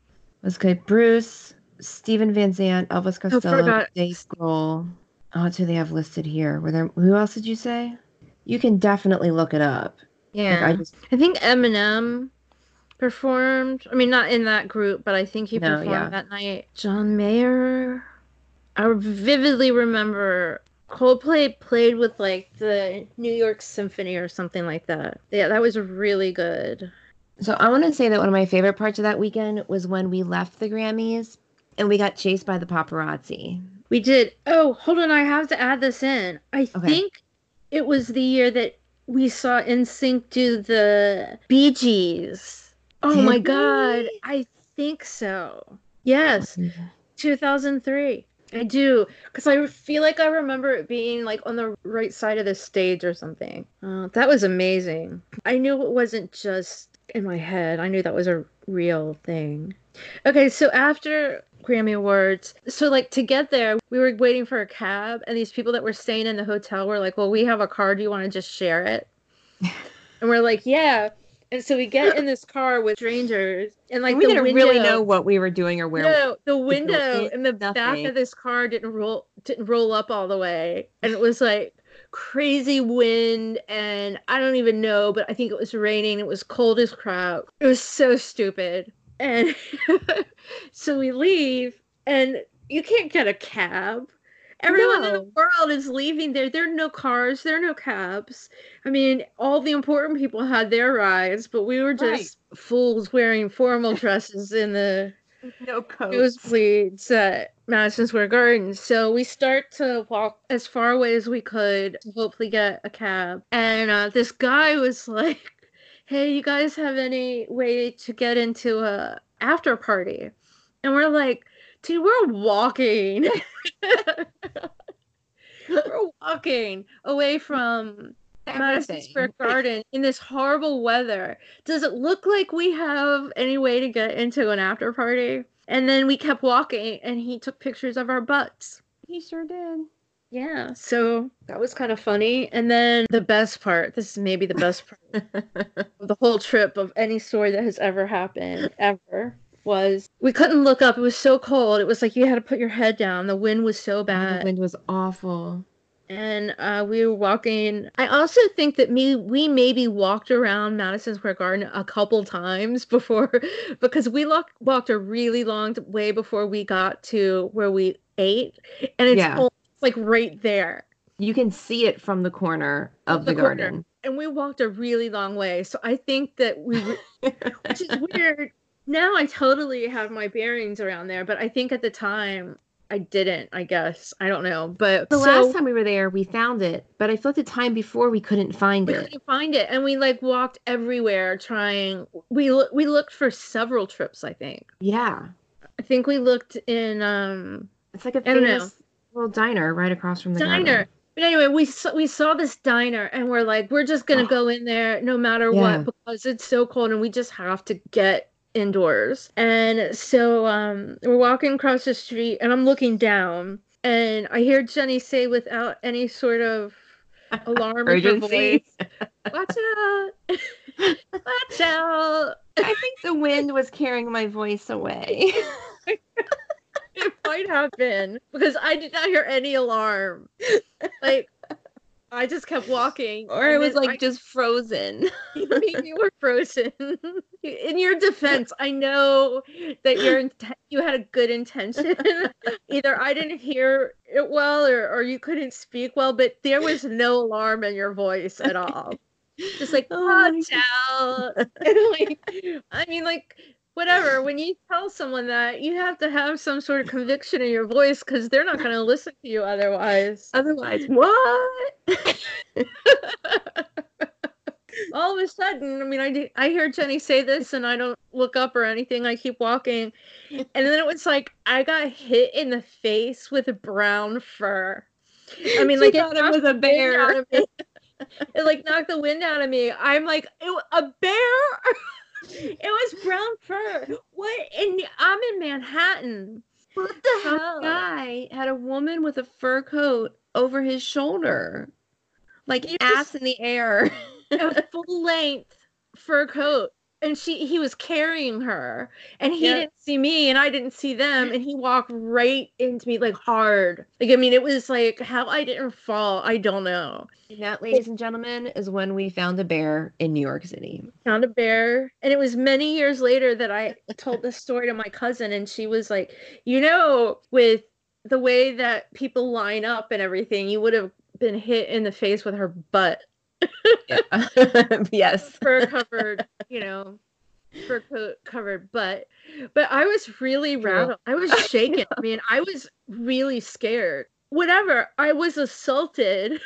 Let's go. Bruce, Steven Van Zandt, Elvis Costello, forgot. Dave Grohl. Oh, that's who they have listed here. Were there? Who else did you say? You can definitely look it up. Like, Yeah, I just I think Eminem performed. I mean, not in that group, but I think he No, performed yeah. that night. John Mayer. I vividly remember Coldplay played with like the New York Symphony or something like that. Yeah, that was really good. So I want to say that one of my favorite parts of that weekend was when we left the Grammys and we got chased by the paparazzi. We did. Oh, hold on. I have to add this in. I Okay. think it was the year that we saw NSYNC do the Bee Gees. Oh Did my we? God. I think so. Yes. 2003. I do. Because I feel like I remember it being like on the right side of the stage or something. Uh, that was amazing. I knew it wasn't just in my head, I knew that was a real thing. Okay, so after Grammy Awards, so like to get there, we were waiting for a cab, and these people that were staying in the hotel were like, Well, we have a car. Do you want to just share it? and we're like, Yeah. And so we get in this car with strangers, and like we the didn't window, really know what we were doing or where. no, the window in, in the back of this car didn't roll didn't roll up all the way, and it was like crazy wind, and I don't even know, but I think it was raining. It was cold as crap. It was so stupid, and so we leave, and you can't get a cab. Everyone in the world is leaving there. There are no cars. There are no cabs. I mean, all the important people had their rides, but we were Right. just fools wearing formal dresses in the no coat. nosebleeds at Madison Square Garden. So we start to walk as far away as we could to hopefully get a cab. And uh, this guy was like, "Hey, you guys have any way to get into a after party?" and we're like, dude, we're walking. we're walking away from Madison Square Garden in this horrible weather. Does it look like we have any way to get into an after party? And then we kept walking and he took pictures of our butts. He sure did. Yeah, so that was kind of funny. And then the best part, this is maybe the best part of the whole trip of any story that has ever happened ever was we couldn't look up. It was so cold. It was like you had to put your head down. The wind was so bad. the wind was awful. and uh, we were walking. I also think that me we maybe walked around Madison Square Garden a couple times before, because we lock, walked a really long way before we got to where we ate, and it's Yeah. almost like right there. You can see it from the corner of The the, corner. garden. And we walked a really long way, so I think that we, were- which is weird. Now I totally have my bearings around there, but I think at the time I didn't. I guess I don't know, but The so- last time we were there, we found it, but I thought the time before we couldn't find we it. couldn't find it and we like walked everywhere trying we we looked for several trips i think Yeah, i think we looked in um it's like a famous little diner right across from the diner garden. but anyway we saw we saw this diner and we're like we're just gonna Oh. go in there no matter Yeah. what because it's so cold and we just have to get indoors and so um we're walking across the street and i'm looking down and i hear jenny say without any sort of alarm Urgency. voice watch out watch out I think the wind was carrying my voice away. It might have been because I did not hear any alarm. Like I just kept walking, or it was like just frozen. I, you were frozen. In your defense, I know that your inten- you had a good intention. Either I didn't hear it well, or or you couldn't speak well, but there was no alarm in your voice at all. Just like Oh out. Like, I mean, like whatever. When you tell someone that, you have to have some sort of conviction in your voice because they're not going to listen to you otherwise. Otherwise, what? All of a sudden, I mean, I do- I hear Jenny say this, and I don't look up or anything. I keep walking, and then it was like I got hit in the face with a brown fur. I mean, like thought it knocked was a bear. out of me. it like knocked the wind out of me. I'm like, "Ew, a bear. it was brown fur. What? And I'm in Manhattan. What the Some hell? guy had a woman with a fur coat over his shoulder, like You ass in the air. a full length fur coat and she he was carrying her and he Yeah. didn't see me and I didn't see them and he walked right into me like hard like I mean it was like how I didn't fall I don't know And that, ladies and gentlemen, is when we found a bear in New York City. found a bear and it was many years later that I told this story to my cousin and she was like you know with the way that people line up and everything you would have been hit in the face with her butt yes. fur covered, you know, fur coat covered butt. But I was really rattled. I was shaken. I mean, I was really scared. Whatever. I was assaulted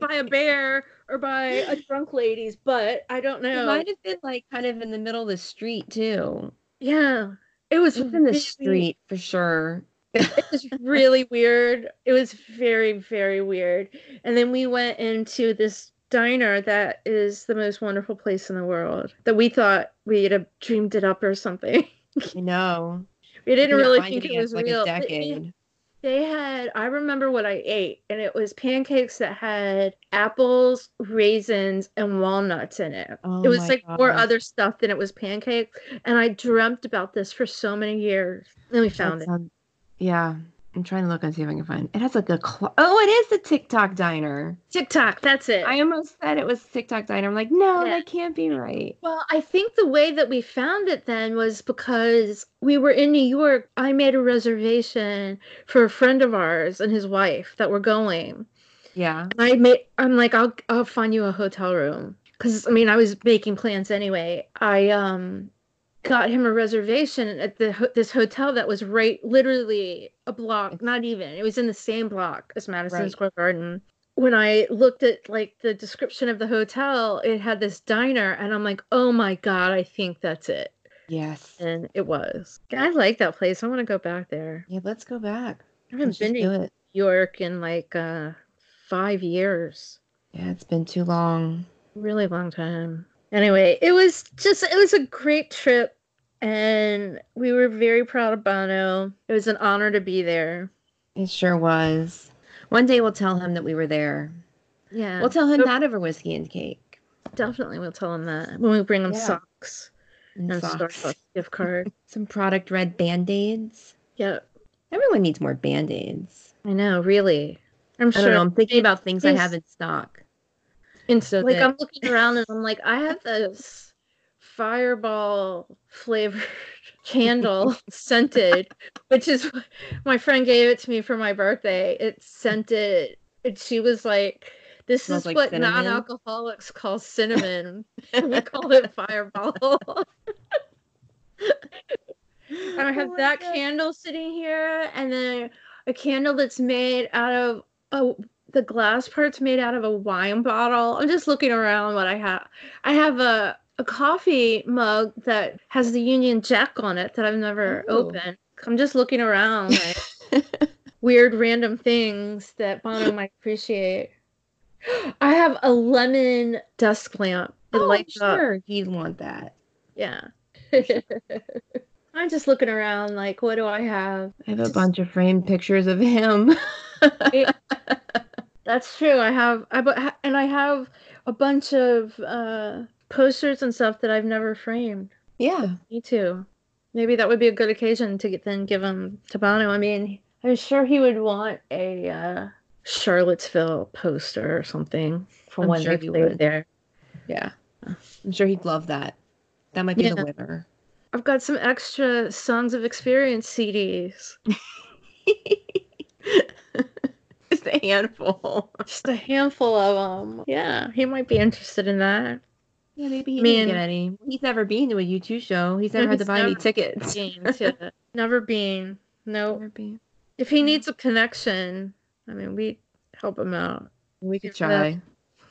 by a bear or by a drunk lady's butt. I don't know. It might have been like kind of in the middle of the street too. Yeah. It was in the street for sure. It was really weird. It was very, very weird. And then we went into this diner that is the most wonderful place in the world that we thought we'd have dreamed it up or something. I know. We didn't really think it was like real. a decade. They had, I remember what I ate, and it was pancakes that had apples, raisins, and walnuts in it. Oh it was like more other stuff than it was pancakes. And I dreamt about this for so many years. Then we found That it. Yeah. I'm trying to look and see if I can find it. has like a cl- oh, it is the Tick Tock diner. Tick Tock, that's it. I almost said it was Tick Tock diner. I'm like, no, Yeah. that can't be right. Well, I think the way that we found it then was because we were in New York. I made a reservation for a friend of ours and his wife that were going. Yeah. And I made I'm like I'll I'll find you a hotel room cuz I mean I was making plans anyway. I um got him a reservation at the this hotel that was right literally a block, not even. It was in the same block as Madison Right. Square Garden. When I looked at like the description of the hotel, it had this diner and I'm like, "Oh my god, I think that's it." Yes. and it was. I like that place. I want to go back there. Yeah, let's go back. I haven't Let's been to New. York in like uh, five years. Yeah, it's been too long. really long time. Anyway, it was just it was a great trip and we were very proud of Bono. It was an honor to be there. It sure was. One day we'll tell him that we were there. Yeah. We'll tell him Nope. that over whiskey and cake. definitely we'll tell him that when we bring him Yeah. socks And and socks. Starbucks gift card. Some product red band-aids. yeah. Everyone needs more band-aids. I know, really. I'm I sure know. I'm thinking about things I have in stock. Insta like that- I'm looking around and I'm like, I have this fireball flavored candle scented, which is my friend gave it to me for my birthday. It's scented, and she was like, "This is like what cinnamon? non-alcoholics call cinnamon. we call it fireball." I have Oh that God. candle sitting here, and then a candle that's made out of a the glass part's made out of a wine bottle. I'm just looking around what I have. I have a a coffee mug that has the Union Jack on it that I've never Ooh. opened. I'm just looking around like weird random things that Bono might appreciate. I have a lemon desk lamp. It oh, lights up. sure. You'd want that. Yeah. I'm just looking around like what do I have? I have a Just- bunch of framed pictures of him. That's true. I have I and I have a bunch of uh posters and stuff that I've never framed. yeah. Me too. Maybe that would be a good occasion to get, then give them to Bono. I mean, I'm sure he would want a uh, Charlottesville poster or something for I'm when sure they he played there. Yeah. I'm sure he'd love that. That might be the winner. I've got some extra Songs of Experience CDs. Just a handful. Just a handful of them. Yeah, he might be interested in that. Yeah, maybe he Man. didn't get any. He's never been to a U2 show. He's never had to buy any tickets. Been to- Never been. No. Never been. If he needs a connection, I mean, we help him out. We could try.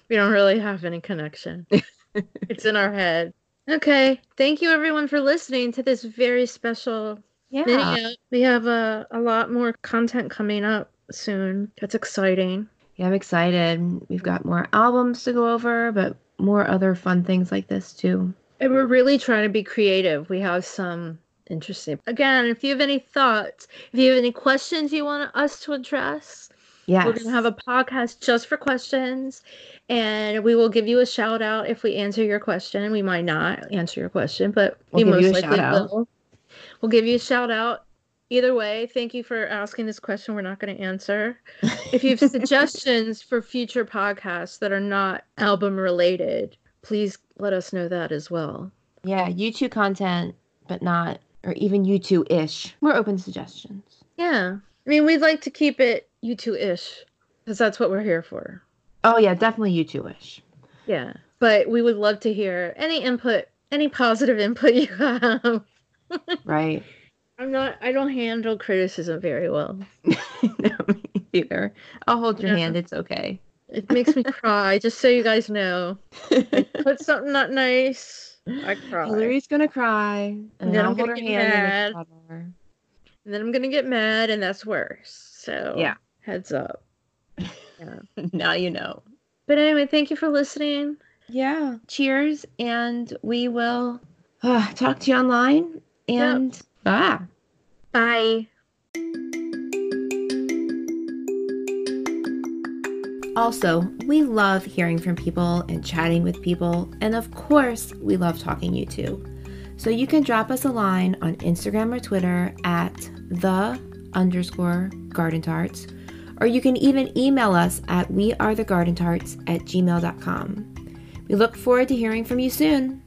We don't really have any connection. it's in our head. Okay. Thank you everyone for listening to this very special Yeah. video. We have a, a lot more content coming up soon. That's exciting. Yeah, I'm excited. We've got more albums to go over, but more other fun things like this too. And we're really trying to be creative. We have some interesting. Again, if you have any thoughts, if you have any questions you want us to address, Yes. we're going to have a podcast just for questions. And we will give you a shout out if we answer your question. We might not answer your question, but We'll we most likely will. We'll give you a shout out. Either way, thank you for asking this question. We're not going to answer. If you have suggestions for future podcasts that are not album related, please let us know that as well. yeah, U2 content, but not, or even U2 ish. We're open to suggestions. Yeah. I mean, we'd like to keep it U2 ish because that's what we're here for. Oh, yeah, definitely U2 ish. Yeah. But we would love to hear any input, any positive input you have. Right. I'm not, I don't handle criticism very well. no, me either. I'll hold your Yeah. hand. It's okay. It makes me cry, just so you guys know. Put something not nice, I cry. Hillary's gonna cry, and then then I'll I'm hold gonna her get hand mad. and. And then I'm going to get mad, and that's worse. So, Yeah. heads up. now you know. But anyway, thank you for listening. Yeah. Cheers, and we will uh, talk to you online. And bye. Bye. Also, we love hearing from people and chatting with people, and of course, we love talking U2. So you can drop us a line on Instagram or Twitter at the underscore garden tarts, or you can even email us at wearethegardentarts at gmail.com. We look forward to hearing from you soon.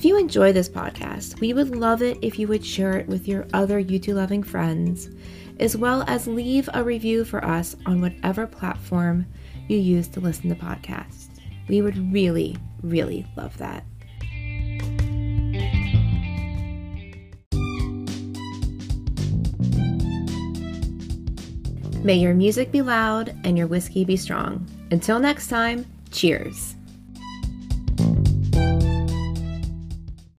If you enjoy this podcast, we would love it if you would share it with your other U2 loving friends as well as leave a review for us on whatever platform you use to listen to podcasts. We would really, really love that. May your music be loud and your whiskey be strong. Until next time, cheers.